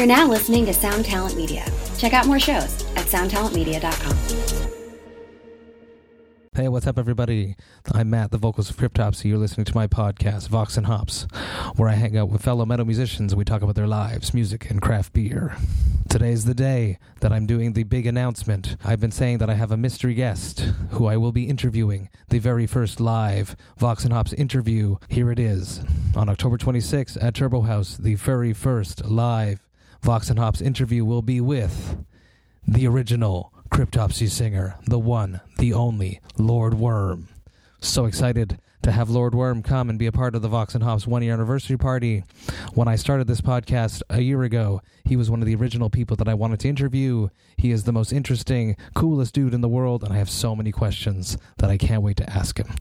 You're now listening to Sound Talent Media. Check out more shows at soundtalentmedia.com. Hey, what's up, everybody? I'm Matt, the vocals of Cryptopsy. You're listening to my podcast, Vox and Hops, where I hang out with fellow metal musicians we talk about their lives, music, and craft beer. Today's the day that I'm doing the big announcement. I've been saying that I have a mystery guest who I will be interviewing, the very first live Vox and Hops interview. Here it is. On October 26th at Turbo Haüs, the very first live Vox and Hops interview will be with the original Cryptopsy singer, the one, the only, Lord Worm. So excited to have Lord Worm come and be a part of the Vox and Hops one year anniversary party. When I started this podcast a year ago, he was one of the original people that I wanted to interview. He is the most interesting, coolest dude in the world, and I have so many questions that I can't wait to ask him.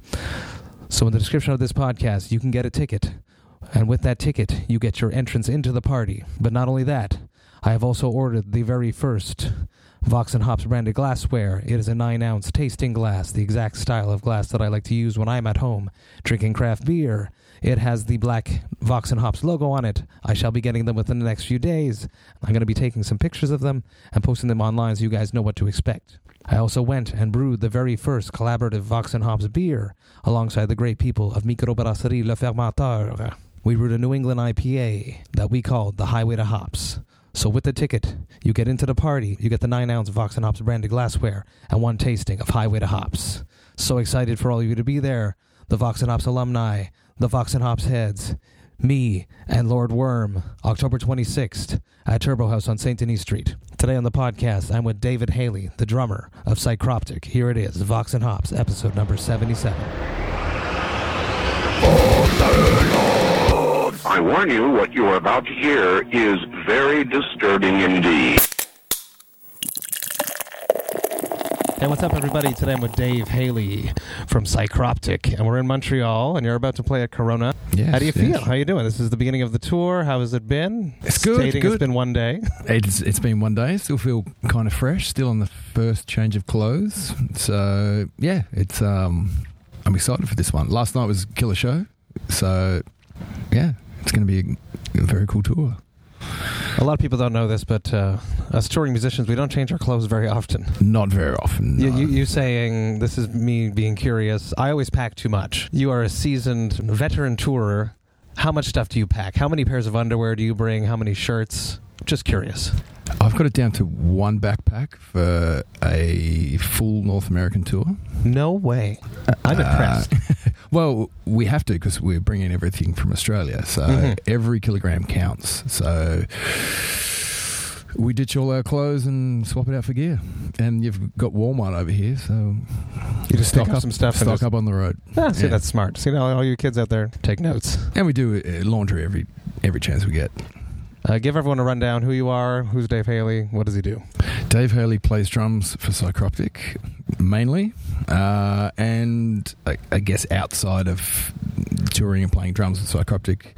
So, in the description of this podcast, you can get a ticket. And with that ticket, you get your entrance into the party. But not only that, I have also ordered the very first Vox and Hops branded glassware. It is a 9 ounce tasting glass, the exact style of glass that I like to use when I'm at home drinking craft beer. It has the black Vox and Hops logo on it. I shall be getting them within the next few days. I'm going to be taking some pictures of them and posting them online so you guys know what to expect. I also went and brewed the very first collaborative Vox and Hops beer alongside the great people of Microbrasserie Le Fermenteur. We brewed a New England IPA that we called the Highway to Hops. So with the ticket, you get into the party, you get the 9 ounce Vox and Hops branded glassware, and one tasting of Highway to Hops. So excited for all of you to be there. The Vox and Hops alumni, the Vox and Hops heads, me, and Lord Worm, October 26th at Turbo Haüs on St. Denis Street. Today on the podcast, I'm with David Haley, the drummer of Psychroptic. Here it is, Vox and Hops, episode number 77. I warn you, what you are about to hear is very disturbing indeed. Hey, what's up, everybody? Today I'm with Dave Haley from Psychroptic, and we're in Montreal, and you're about to play at Corona. Yes, How do you feel? yes. How you doing? This is the beginning of the tour. How has it been? It's good, Stating It's good. been one day. It's it's been one day. Still feel kind of fresh. Still on the first change of clothes. So yeah, it's um, I'm excited for this one. Last night was a killer show. So yeah, it's going to be a, very cool tour. A lot of people don't know this, but uh, us touring musicians, we don't change our clothes very often. Not very often. No. you, you saying this is me being curious? I always pack too much. You are a seasoned veteran tourer. How much stuff do you pack? How many pairs of underwear do you bring? How many shirts? Just curious. I've got it down to one backpack for a full North American tour. No way. I'm Uh, impressed. Well, we have to because we're bringing everything from Australia. So Mhm. every kilogram counts. So we ditch all our clothes and swap it out for gear. And you've got Walmart over here, so You just stock up up some stuff and stock just- up on the road. Ah, see, Yeah. that's smart. See, now all you kids out there, take notes. And we do uh, laundry every every chance we get. Uh, give everyone a rundown who you are, who's Dave Haley, what does he do? Dave Haley plays drums for Psychroptic mainly, uh, and I, I guess outside of touring and playing drums with Psychroptic,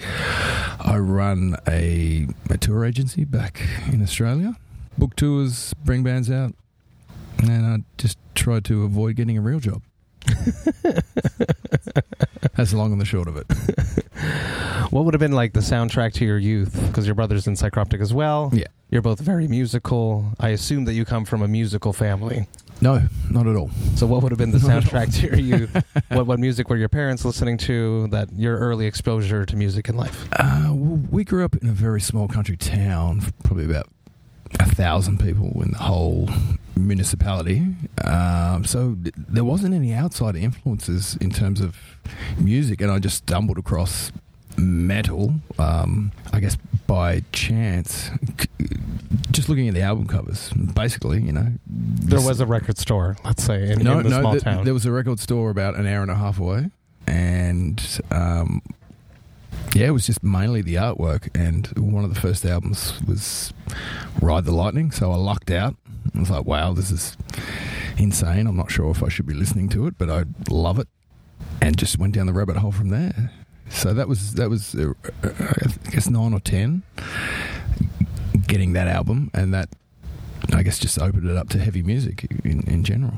I run a, a tour agency back in Australia. Book tours, bring bands out, and I just try to avoid getting a real job. That's the long and the short of it. What would have been like the soundtrack to your youth? Because your brother's in Psychroptic as well. Yeah. You're both very musical. I assume that you come from a musical family. No, not at all. So, what would have been the Not soundtrack to your youth? what what music were your parents listening to? That your early exposure to music in life. Uh, we grew up in a very small country town, probably about a thousand people in the whole municipality. Um, so th- there wasn't any outside influences in terms of music, and I just stumbled across metal, um, I guess by chance, just looking at the album covers. Basically, you know, There was a record store, let's say, in, no, in the no, small th- town. there was a record store about an hour and a half away, and um, yeah, it was just mainly the artwork. And one of the first albums was Ride the Lightning, so I lucked out. I was like, wow, this is insane. I'm not sure if I should be listening to it, but I love it, and just went down the rabbit hole from there. So that was that was uh, uh, I guess nine or ten, getting that album, and that I guess just opened it up to heavy music in, in general.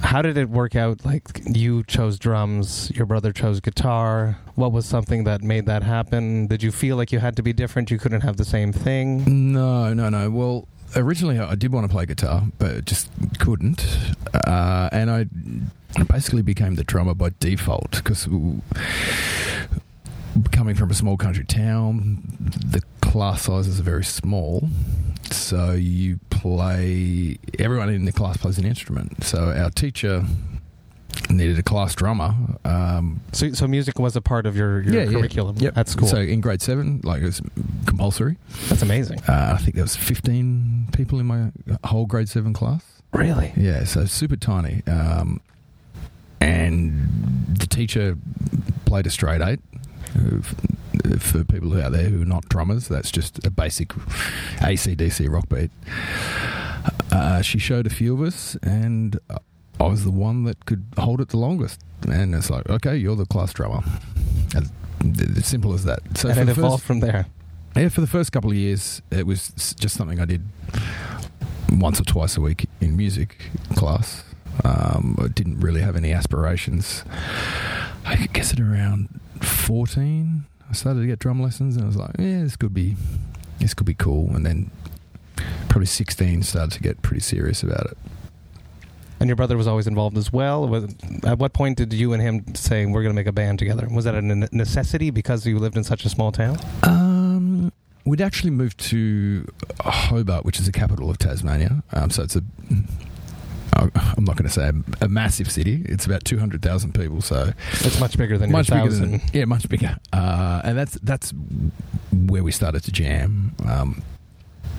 How did it work out? Like you chose drums, your brother chose guitar. What was something that made that happen? Did you feel like you had to be different? You couldn't have the same thing? No, no, no. Well, originally I did want to play guitar, but just couldn't. Uh, and I basically became the drummer by default because coming from a small country town, the class sizes are very small. So you play, everyone in the class plays an instrument. So our teacher needed a class drummer. Um, So, so music was a part of your, your curriculum Yep. at school. So in grade seven, like it was compulsory. That's amazing. Uh, I think there was 15 people in my whole grade seven class. Really? Yeah, so super tiny. Um, and the teacher played a straight eight. Uh, For people out there who are not drummers, that's just a basic ACDC rock beat. Uh, she showed a few of us, and I was the one that could hold it the longest. And it's like, okay, you're the class drummer. As, as simple as that. So and for it the first- evolved from there. yeah, for the first couple of years, it was just something I did once or twice a week in music class. Um, I didn't really have any aspirations. I guess at around fourteen, I started to get drum lessons, and I was like, "Yeah, this could be, this could be cool." And then probably sixteen, started to get pretty serious about it. And your brother was always involved as well. Was, at what point did you and him say we're going to make a band together? Was that a necessity because you lived in such a small town? Um, we'd actually moved to Hobart, which is the capital of Tasmania. Um, so it's a, I'm not going to say a, a massive city. It's about 200,000 people. So It's much bigger than much bigger thousand. than yeah, much bigger. Uh, and that's that's where we started to jam. Um,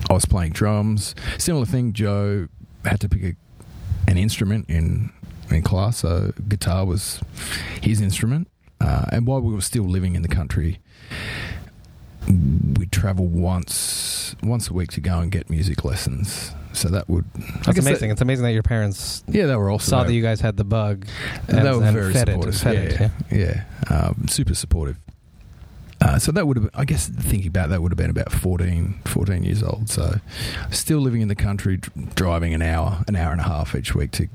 I was playing drums. Similar thing. Joe had to pick a, an instrument in in class. So guitar was his instrument. Uh, and while we were still living in the country, we'd travel once once a week to go and get music lessons. So that would That's guess that- amazing. it's amazing that your parents yeah, they were also saw that you guys had the bug and and, they were and very fed supportive. it. Fed yeah, it. Yeah. yeah, Um, super supportive. Uh, so that would have, I guess, thinking about that would have been about 14, 14 years old. So, still living in the country, driving an hour, an hour and a half each week to.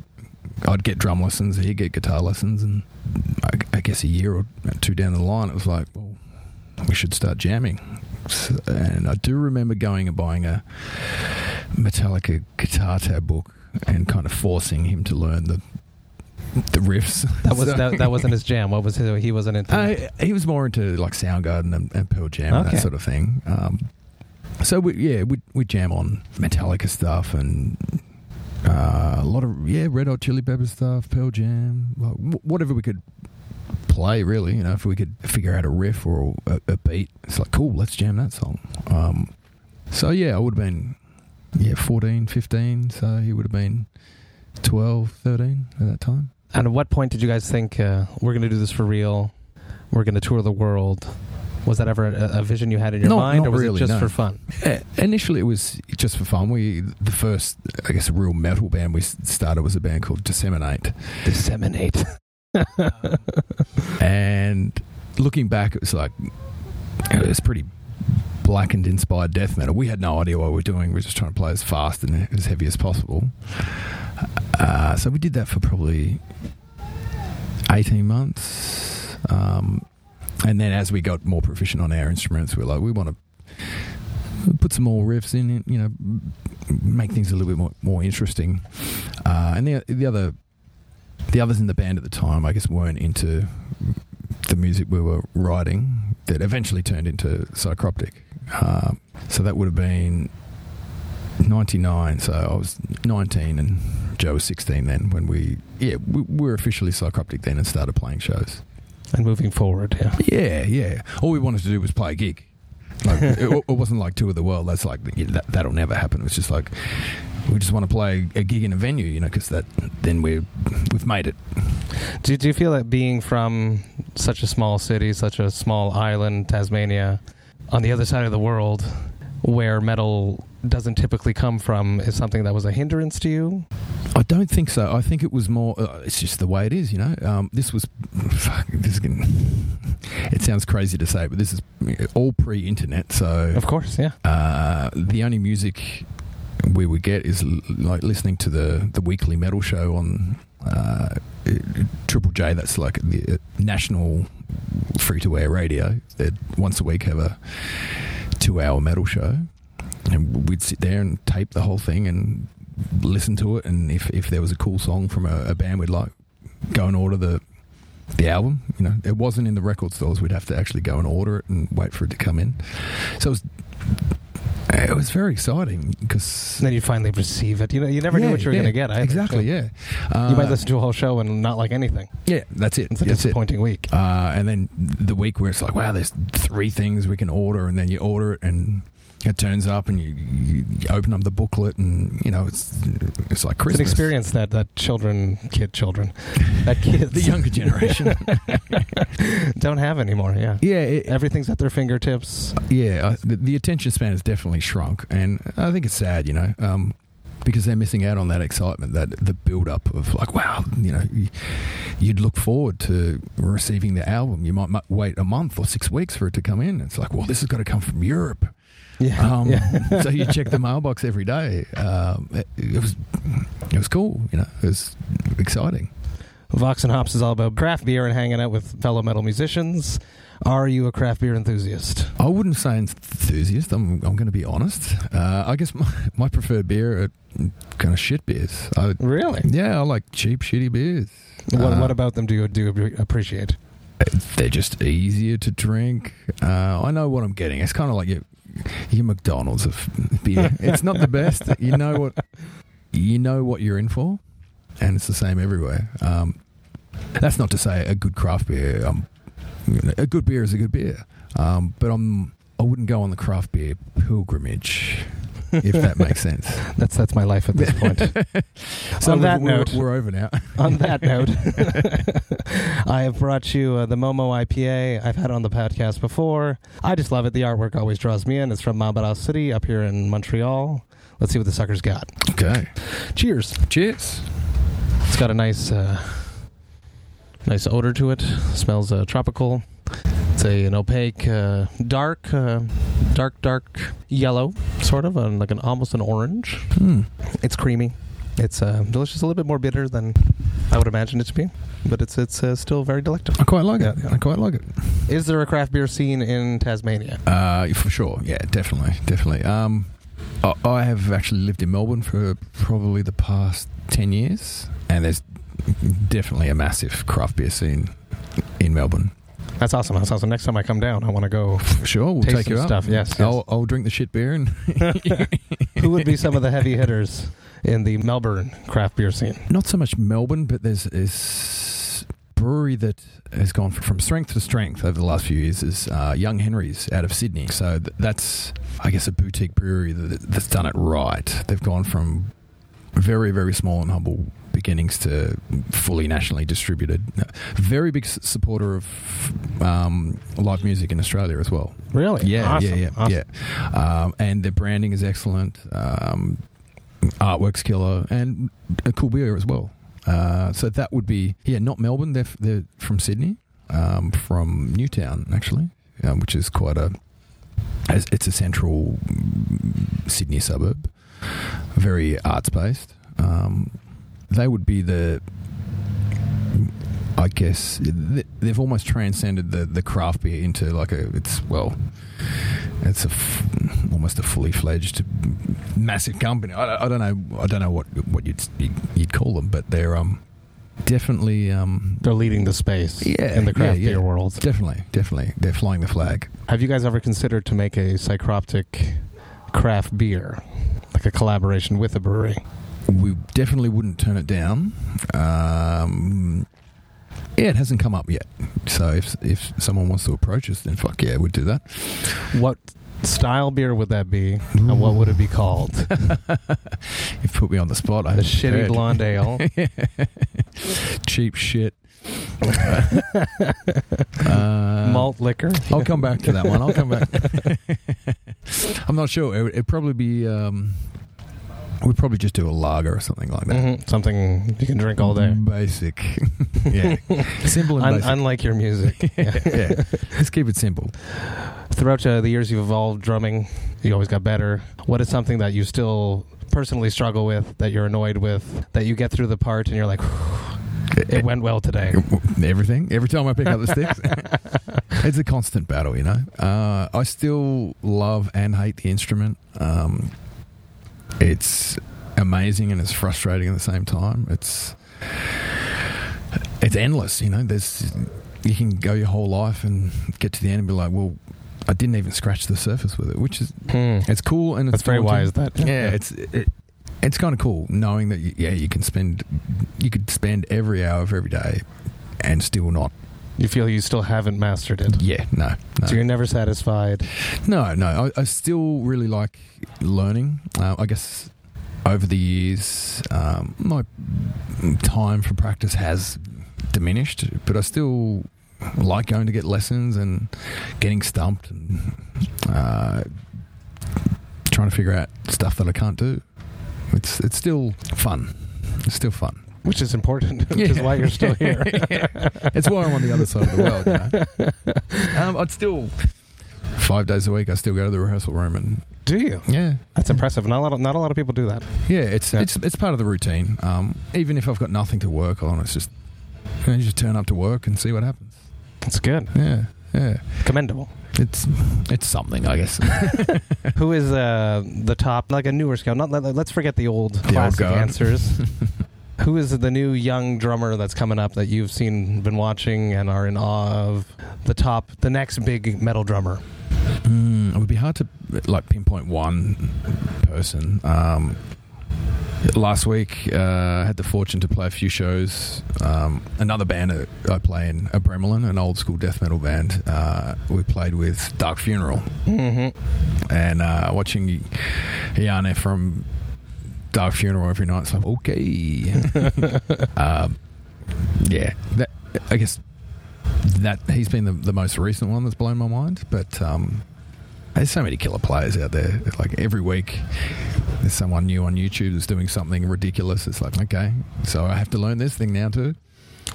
I'd get drum lessons, he'd get guitar lessons, and I, I guess a year or two down the line, it was like, well, we should start jamming. And I do remember going and buying a Metallica guitar tab book and kind of forcing him to learn the the riffs. That was So- that, that wasn't his jam. What was his? He wasn't into. uh, he was more into like Soundgarden and, and Pearl Jam and that sort of thing. Um, so we, yeah, we we jam on Metallica stuff and uh, a lot of yeah Red Hot Chili Peppers stuff, Pearl Jam, like, wh- whatever we could play. Really, you know, if we could figure out a riff or a, a beat, it's like cool. Let's jam that song. Um, so yeah, I would have been yeah 14, 15. So he would have been 12, 13 at that time. and at what point did you guys think uh, we're going to do this for real? We're going to tour the world. Was that ever a, a vision you had in your Not- mind, not or was really, it just no. for fun? Uh, initially, it was just for fun. We the first, I guess, real metal band we started was a band called Disseminate, Disseminate. and looking back, it was like it was pretty blackened, inspired death metal. We had no idea what we were doing. We were just trying to play as fast and as heavy as possible. Uh, so we did that for probably eighteen months, um, and then as we got more proficient on our instruments, we were like, we want to put some more riffs in, you know, make things a little bit more, more interesting. Uh, and the the other the others in the band at the time, I guess, weren't into the music we were writing. That eventually turned into Psychroptic. Um, so that would have been ninety nine. So I was nineteen, and Joe was sixteen then. When we yeah we, we were officially Psychroptic then and started playing shows. and moving forward, yeah. Yeah, yeah. All we wanted to do was play a gig. Like it, it wasn't like tour of the world. That's like yeah, that, that'll never happen. It was just like we just want to play a gig in a venue, you know, because that then we we've made it. Do, do you feel that being from such a small city, such a small island, Tasmania, on the other side of the world, where metal doesn't typically come from, is something that was a hindrance to you? I don't think so. I think it was more. Uh, it's just the way it is, you know. Um, this was. Fuck, this is. Gonna, it sounds crazy to say, but this is all pre-internet. So Of course, yeah. uh, the only music we would get is like listening to the the weekly metal show on Uh, Triple J, that's like the uh, national free to air radio. They once a week have a two hour metal show, and we'd sit there and tape the whole thing and listen to it. And if if there was a cool song from a, a band we'd like, go and order the the album. You know, it wasn't in the record stores. We'd have to actually go and order it and wait for it to come in. So it was. It was very exciting because then you finally receive it. You know, you never knew what you were going to get. Either, exactly, so yeah. Uh, You might listen to a whole show and not like anything. Yeah, that's it. It's a that's it. disappointing week. Uh, and then the week where it's like, wow, there's three things we can order, and then you order it, and it turns up, and you, you, open up the booklet, and you know it's it's like Christmas. It's an experience that, that children, kid children, that kids The younger generation. don't have anymore. Yeah. yeah, it, Everything's at their fingertips. yeah. uh, The, the attention span has definitely shrunk, and I think it's sad, you know. Um, because they're missing out on that excitement, that the build up of like, wow, you know, you- you'd look forward to receiving the album. You might wait a month or six weeks for it to come in. It's like, well, this has got to come from Europe. Yeah. Um, yeah. so you check the mailbox every day. Um, it, it was it was cool, you know. It was exciting. Vox and Hops is all about craft beer and hanging out with fellow metal musicians. Are you a craft beer enthusiast? I wouldn't say enthusiast. I'm I'm going to be honest. Uh, I guess my, my preferred beer are kind of shit beers. I, Really? yeah, I like cheap, shitty beers. What, Uh, what about them do you do you appreciate? They're just easier to drink. Uh, I know what I'm getting. It's kind of like your your McDonald's of beer. it's not the best. You know what you know what you're in for, and it's the same everywhere. Um, that's not to say a good craft beer. Um, a good beer is a good beer, um, but I'm I wouldn't go on the craft beer pilgrimage. If that makes sense. That's that's my life at this point. So On that we're, note- we're over now. on that note, I have brought you uh, the Momo IPA. I've had it on the podcast before. I just love it. The artwork always draws me in. It's from Montreal City up here in Montreal. Let's see what the sucker's got. Okay. Cheers. Cheers. It's got a nice, uh, nice odor to it. Smells uh, tropical. It's a, an opaque, uh, dark, uh, dark, dark yellow, sort of, uh, like an almost an orange. Hmm. It's creamy. It's uh, delicious. A little bit more bitter than I would imagine it to be, but it's it's uh, still very delectable. I quite like it. I quite like it. Is there a craft beer scene in Tasmania? Uh, for sure. Yeah, definitely, definitely. Um, I, I have actually lived in Melbourne for probably the past ten years, and there's definitely a massive craft beer scene in Melbourne. That's awesome. That's awesome. Next time I come down, I want to go. Sure, we'll take you some up. stuff, yes, yes. I'll, I'll drink the shit beer and Who would be some of the heavy hitters in the Melbourne craft beer scene? not so much Melbourne, but there's this brewery that has gone from strength to strength over the last few years is uh, Young Henry's out of Sydney. So th- that's, I guess, a boutique brewery that, that's done it right. They've gone from very, very small and humble beginnings to fully nationally distributed. Very big supporter of um, live music in Australia as well. Really? Yeah, Awesome. yeah, yeah, Awesome. yeah. Um, and their branding is excellent. Um, artwork's killer, and a cool beer as well. Uh, so that would be yeah, not Melbourne. They're f- they're from Sydney, um, from Newtown actually, um, which is quite a. It's a central Sydney suburb, very arts based. Um, they would be the. I guess they've almost transcended the, the craft beer into like a it's well, it's a f- almost a fully fledged massive company. I, I don't know I don't know what what you'd you'd call them, but they're um definitely um They're leading the space Yeah, in the craft yeah, yeah. beer world. definitely definitely they're flying the flag. Have you guys ever considered to make a psychroptic craft beer, like a collaboration with a brewery? We definitely wouldn't turn it down. Um, yeah, it hasn't come up yet. So if if someone wants to approach us, then fuck yeah, we'd do that. What style beer would that be, and what would it be called? You put me on the spot. I shitty prepared. blonde ale. cheap shit. uh, malt liquor. I'll come back to that one. I'll come back. I'm not sure. It would it'd probably be. Um, we'd probably just do a lager or something like that. Mhm. Something you can drink all day. Basic. yeah. Simple and Un- basic. unlike your music. yeah. Let's keep it simple. Throughout uh, the years you've evolved drumming, you always got better. What is something that you still personally struggle with, that you're annoyed with, that you get through the part and you're like, It went well today. everything. Every time I pick up the sticks, it's a constant battle. You know, uh, I still love and hate the instrument. Um, it's amazing and it's frustrating at the same time. It's it's endless. You know, there's you can go your whole life and get to the end and be like, well. I didn't even scratch the surface with it, which is Hmm. it's cool and it's That's very wise. That Yeah, it's it, it's kind of cool knowing that yeah you can spend you could spend every hour of every day and still not you feel you still haven't mastered it. yeah no no So you're never satisfied. no no I, I still really like learning. Uh, I guess over the years um, my time for practice has diminished, but I still like going to get lessons and getting stumped and uh, trying to figure out stuff that I can't do. It's it's still fun. It's still fun. Which is important, which is why you're still here. It's why I'm on the other side of the world. You know? um, I'd still five days a week. I still go to the rehearsal room and Do you? yeah, That's impressive. Not a lot. Of, not a lot of people do that. yeah. It's Yeah. it's it's part of the routine. Um, even if I've got nothing to work on, it's just you, know, you just turn up to work and see what happens. That's good. Yeah, yeah. Commendable. It's it's something, I guess. Who is uh, the top, like a newer scout? Not let, let's forget the old old classic guard. answers. Who is the new young drummer that's coming up that you've seen, been watching, and are in awe of? The top, the next big metal drummer. Mm, it would be hard to like pinpoint one person. Um, last week, uh, I had the fortune to play a few shows. Um, another band that I play in, Abramelin, an old school death metal band. Uh, we played with Dark Funeral, Mm-hmm. and uh, watching Janne from Dark Funeral every night. It's like okay, um, yeah. That, I guess that he's been the, the most recent one that's blown my mind. But um, there's so many killer players out there. Like every week, there's someone new on YouTube that's doing something ridiculous. It's like okay, so I have to learn this thing now too.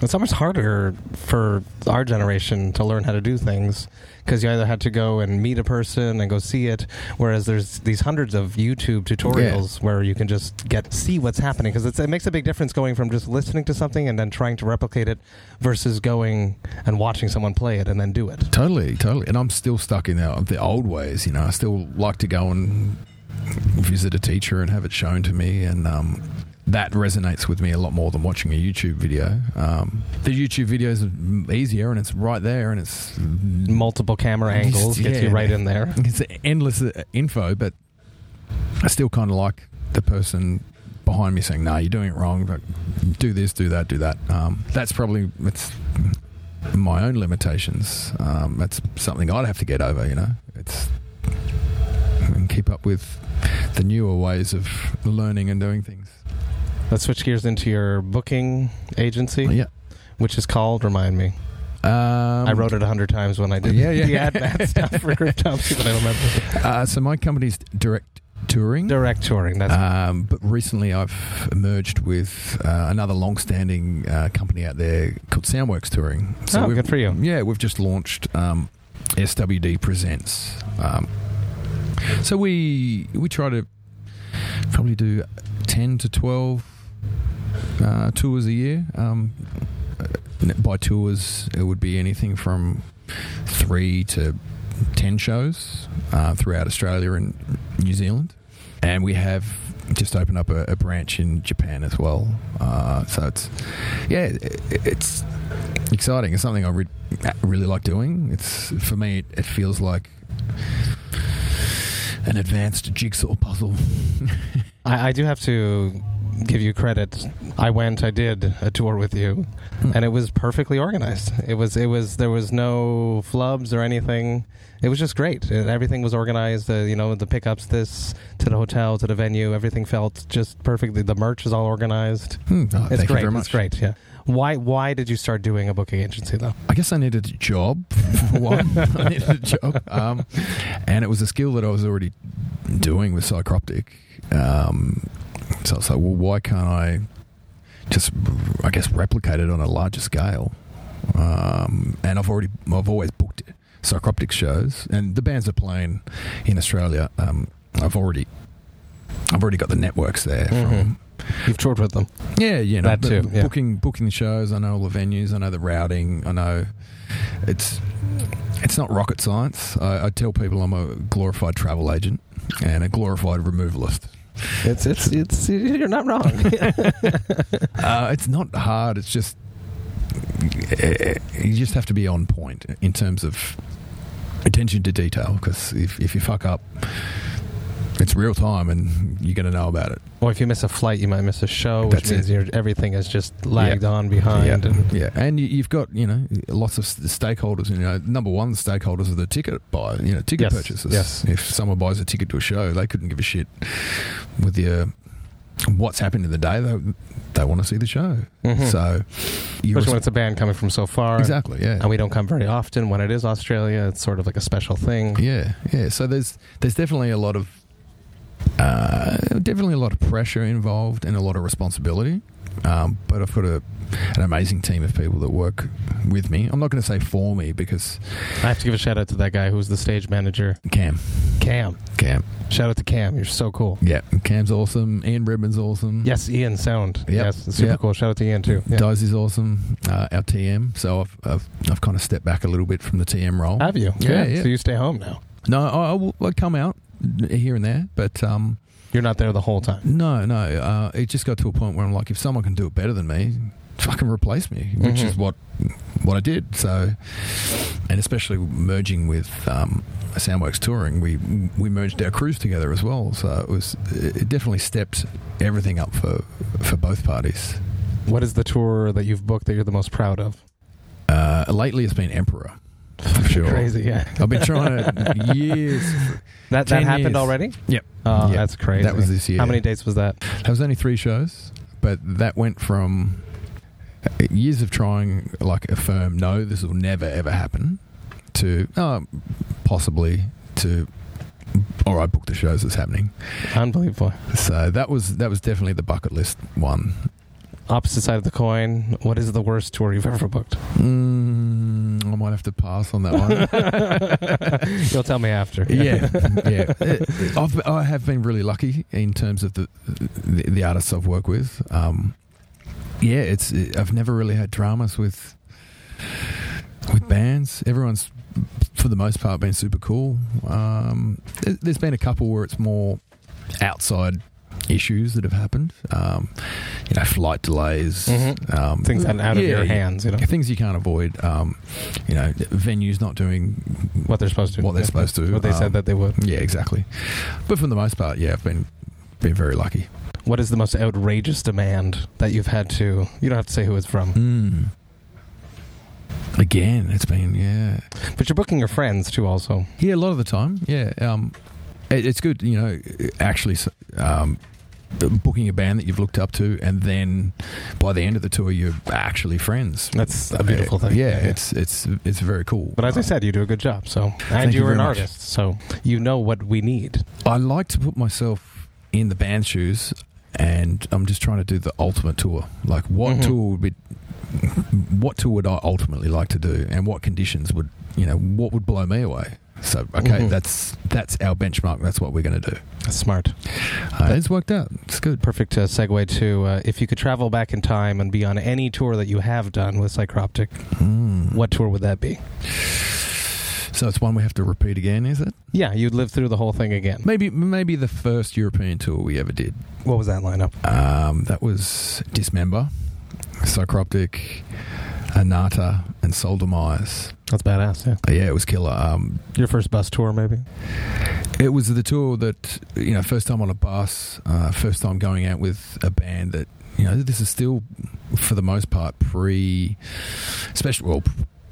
It's almost harder for our generation to learn how to do things because you either had to go and meet a person and go see it, whereas there's these hundreds of YouTube tutorials where you can just get see what's happening because it makes a big difference going from just listening to something and then trying to replicate it versus going and watching someone play it and then do it. Totally, totally. And I'm still stuck in the, the old ways. You know, I still like to go and visit a teacher and have it shown to me, and um, that resonates with me a lot more than watching a YouTube video. Um, the YouTube video is easier, and it's right there, and it's Multiple camera angles gets you right in there. It's endless uh, info, but I still kind of like the person behind me saying, "No, you're doing it wrong. But do this, do that, do that." Um, that's probably it's my own limitations. Um, that's something I'd have to get over. You know, it's keep up with the newer ways of learning and doing things. Let's switch gears into your booking agency, Yeah. which is called. Remind me. Um, I wrote it a hundred times when I did Yeah, yeah. the ad stuff for Cryptopsy, but I don't remember. Uh, so my company's direct touring. Direct touring. That's Um, but recently, I've merged with uh, another long-standing uh, company out there called Soundworks Touring. Oh, we've- good for you. Yeah, we've just launched um, SWD Presents. Um, so we we try to probably do ten to twelve uh, tours a year. Um, uh, by tours, it would be anything from three to ten shows uh, throughout Australia and New Zealand, and we have just opened up a, a branch in Japan as well. Uh, so it's yeah, it, it's exciting. It's something I re- really like doing. It's for me, it, it feels like an advanced jigsaw puzzle. I, I do have to give you credit. I went, I did a tour with you, Hmm. and it was perfectly organized. It was, it was, there was no flubs or anything. It was just great. It- everything was organized. Uh, you know, the pickups, this to the hotel, to the venue, everything felt just perfectly. The merch is all organized. Hmm, oh, It's great. It's great. Yeah. Why? Why did you start doing a booking agency though? I guess I needed a job for one. I needed a job, um, and it was a skill that I was already doing with Psychroptic. Um, so I was like, well, why can't I just, I guess, replicate it on a larger scale? Um, and I've already, I've always booked Psychroptic shows, and the bands are playing in Australia. Um, I've already I've already got the networks there. Mhm. You've toured with them. Yeah, you know, That too, yeah. booking booking the shows. I know all the venues. I know the routing. I know it's it's not rocket science. I, I tell people I'm a glorified travel agent and a glorified removalist. It's it's it's you're not wrong. Uh, it's not hard. It's just you just have to be on point in terms of attention to detail. Because if if you fuck up, it's real time, and you're going to know about it. or if you miss a flight, you might miss a show, which That's means it. your everything is just lagged on behind. yeah, And yeah, and you, you've got you know lots of stakeholders. You know, number one, the stakeholders are the ticket buyer. You know, ticket Yes, purchasers. yes. If someone buys a ticket to a show, they couldn't give a shit with the what's happened in the day. They they want to see the show. Mhm. So, especially when it's a band coming from so far. exactly yeah. And we don't come very often. When it is Australia, it's sort of like a special thing. Yeah, yeah. So there's there's definitely a lot of uh, definitely a lot of pressure involved and a lot of responsibility. Um, but I've got a, an amazing team of people that work with me. I'm not going to say for me because I have to give a shout out to that guy who's the stage manager, Cam, Cam. Cam, Shout out to Cam. You're so cool. yeah, Cam's awesome. Ian Redmond's awesome. Yes, Ian Sound. Yep. Yes, super Yep. cool. Shout out to Ian too. Yeah. Diz is awesome. Uh, our TM. So I've, I've I've kind of stepped back a little bit from the TM role. Have you? Yeah, yeah. So you stay home now. No, I, I I come out here and there, but um, You're not there the whole time. No, no. Uh, it just got to a point where I'm like, if someone can do it better than me, fucking replace me, which Mhm. is what what I did. So, and especially merging with um, Soundworks Touring, we we merged our crews together as well. So it was it definitely stepped everything up for for both parties. What is the tour that you've booked that you're the most proud of? Uh, lately, it's been Emperor. For sure. Crazy, yeah. I've been trying to years. That that 10 happened years. already? Yep. Oh, Yep. that's crazy. That was this year. How many dates was that? There was only three shows, but that went from years of trying, like a firm, no, this will never ever happen, to uh, possibly to, all right, book the shows that's happening. Unbelievable. So that was that was definitely the bucket list one. Opposite side of the coin. What is the worst tour you've ever booked? Mm, I might have to pass on that one. You'll tell me after. yeah, yeah. Uh, I've, I have been really lucky in terms of the the, the artists I've worked with. Um, yeah, it's I've never really had dramas with with bands. Everyone's for the most part been super cool. Um, there's been a couple where it's more outside issues that have happened. Um, you know, flight delays, Mhm. um, Things out of yeah, your hands, you know. Things you can't avoid. Um, you know, venues not doing What they're supposed to. What they're Yeah. supposed to, What they said um, that they would. yeah, exactly. But for the most part, yeah, I've been been very lucky. What is the most outrageous demand that you've had to? You don't have to say who it's from, Mm. Again, it's been yeah, but you're booking your friends too. Also, yeah. A lot of the time, yeah. Um, it, it's good, you know, actually, um, booking a band that you've looked up to, and then by the end of the tour, you're actually friends. that's a beautiful thing. Yeah, it's it's it's very cool. But as I Um, said, you do a good job. So, and Thank you you're an much. artist, so you know what we need. I like to put myself in the band shoes, and I'm just trying to do the ultimate tour. Like, what Mhm. tour would be, what tour would I ultimately like to do, and what conditions would you know what would blow me away? So, okay, Mhm. that's that's our benchmark. That's what we're going to do. That's smart. Uh, it's worked out. It's good. Perfect uh, segue to uh, if you could travel back in time and be on any tour that you have done with Psychroptic, Mm. what tour would that be? So it's one we have to repeat again, is it? Yeah, you'd live through the whole thing again. Maybe maybe the first European tour we ever did. What was that lineup? Um, that was Dismember, Psychroptic, Anata, and Myers. That's badass. Yeah, Yeah, it was killer. Um, your first bus tour, maybe. it was the tour that you know, first time on a bus, uh, first time going out with a band that you know, this is still for the most part pre, especially well,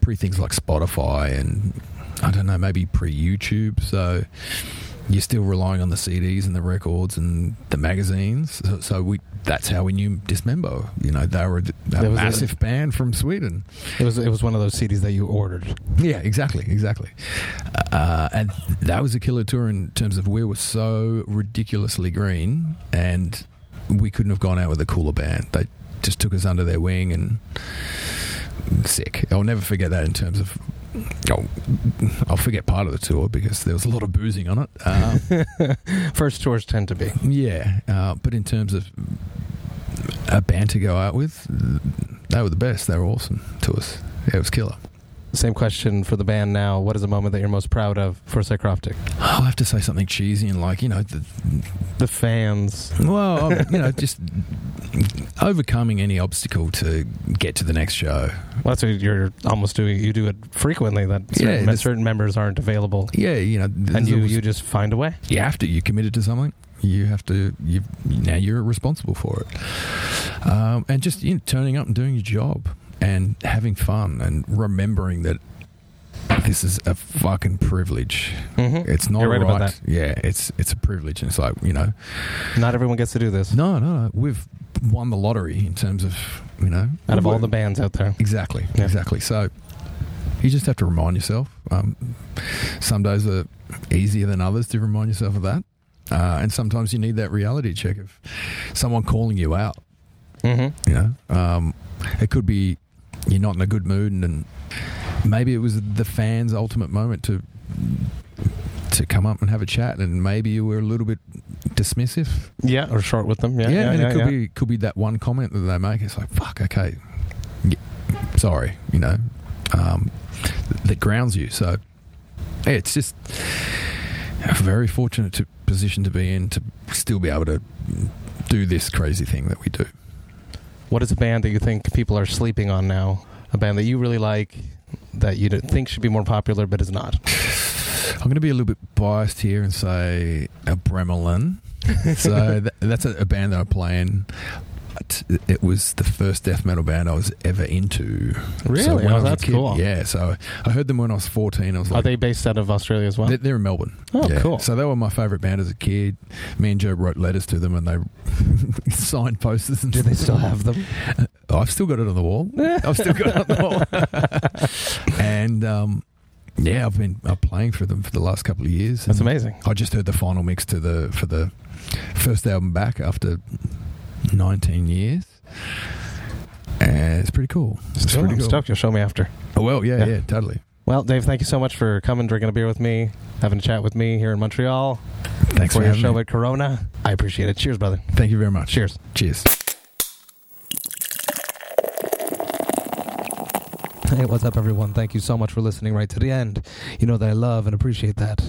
pre things like Spotify and I don't know, maybe pre YouTube. So you're still relying on the CDs and the records and the magazines. So, so we that's how we knew Dismember. You know, they were a, was a- massive band from Sweden. It was it was one of those CDs that you ordered. Yeah, exactly, exactly. Uh, and that was a killer tour in terms of we were so ridiculously green, and we couldn't have gone out with a cooler band. They just took us under their wing and sick. I'll never forget that in terms of oh, I'll forget part of the tour because there was a lot of boozing on it. Um, First tours tend to be. yeah, uh, but in terms of a band to go out with, they were the best. They were awesome to us. Yeah, it was killer. Same question for the band now. What is a moment that you're most proud of for Psychroptic? I'll have to say something cheesy and like you know the The fans. Well, you know, just overcoming any obstacle to get to the next show. Well, that's what you're almost doing. You do it frequently. That certain, that's- certain members aren't available, Yeah, you know, and you you just find a way. you have to. You committed to something. You have to. You now you're responsible for it, um, and just you know, turning up and doing your job and having fun and remembering that this is a fucking privilege. Mm-hmm. It's not right that. Yeah, it's it's a privilege, and it's like you know, Not everyone gets to do this. no, no, no, we've won the lottery in terms of you know Out of all the bands out there. Exactly, Yeah. exactly. So you just have to remind yourself. Um, some days are easier than others to remind yourself of that, uh, and sometimes you need that reality check of someone calling you out. Mm-hmm. You know, um, it could be you're not in a good mood, and, and maybe it was the fans' ultimate moment to to come up and have a chat, and maybe you were a little bit dismissive. Yeah, or short with them. Yeah, Yeah, yeah, and yeah, it could yeah. be could be that one comment that they make. It's like, fuck, okay, sorry, you know, um, that grounds you. So yeah, it's just a very fortunate to, position to be in to still be able to do this crazy thing that we do. What is a band that you think people are sleeping on now? A band that you really like that you think should be more popular but is not. I'm going to be a little bit biased here and say Abramelin. so th- that's a, a band that I play in. But It was the first death metal band I was ever into. Really? So Oh, I was a that's kid- cool. Yeah, so I heard them when I was 14. I was like, Are they based out of Australia as well? they're, they're in Melbourne. Oh, Yeah. cool. So they were my favourite band as a kid. Me and Joe wrote letters to them and they signed posters and Do they still have them? I've still got it on the wall. I've still got it on the wall. and um, yeah, I've been uh, playing for them for the last couple of years. That's amazing. I just heard the final mix to the for the first album back after 19 years. And it's pretty cool. It's Cool. pretty I'm cool. stoked. You'll show me after. Oh, well, yeah, Yeah. yeah, totally. Well, Dave, thank you so much for coming, drinking a beer with me, having a chat with me here in Montreal Thanks for for your show me. at Corona. I appreciate it. Cheers, brother. Thank you very much. Cheers. Cheers. Hey, what's up, everyone? Thank you so much for listening right to the end. You know that I love and appreciate that.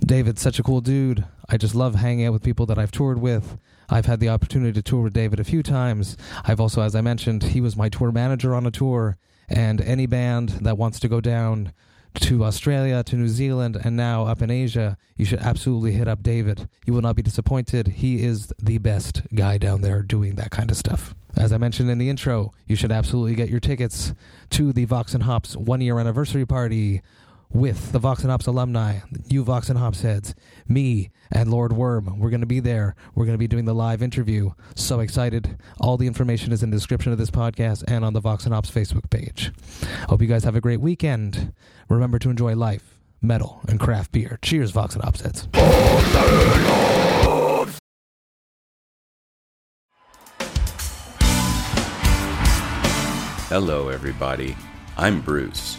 David's such a cool dude. I just love hanging out with people that I've toured with. I've had the opportunity to tour with David a few times. I've also, as I mentioned, he was my tour manager on a tour. And any band that wants to go down to Australia, to New Zealand, and now up in Asia, you should absolutely hit up David. You will not be disappointed. He is the best guy down there doing that kind of stuff. As I mentioned in the intro, you should absolutely get your tickets to the Vox and Hops one year anniversary party with the Vox and Hops alumni, you Vox and Hops heads, me, and Lord Worm. We're going to be there. We're going to be doing the live interview. So excited. All the information is in the description of this podcast and on the Vox and Hops Facebook page. Hope you guys have a great weekend. Remember to enjoy life, metal, and craft beer. Cheers, Vox and Hops heads. Hello, everybody. I'm Bruce.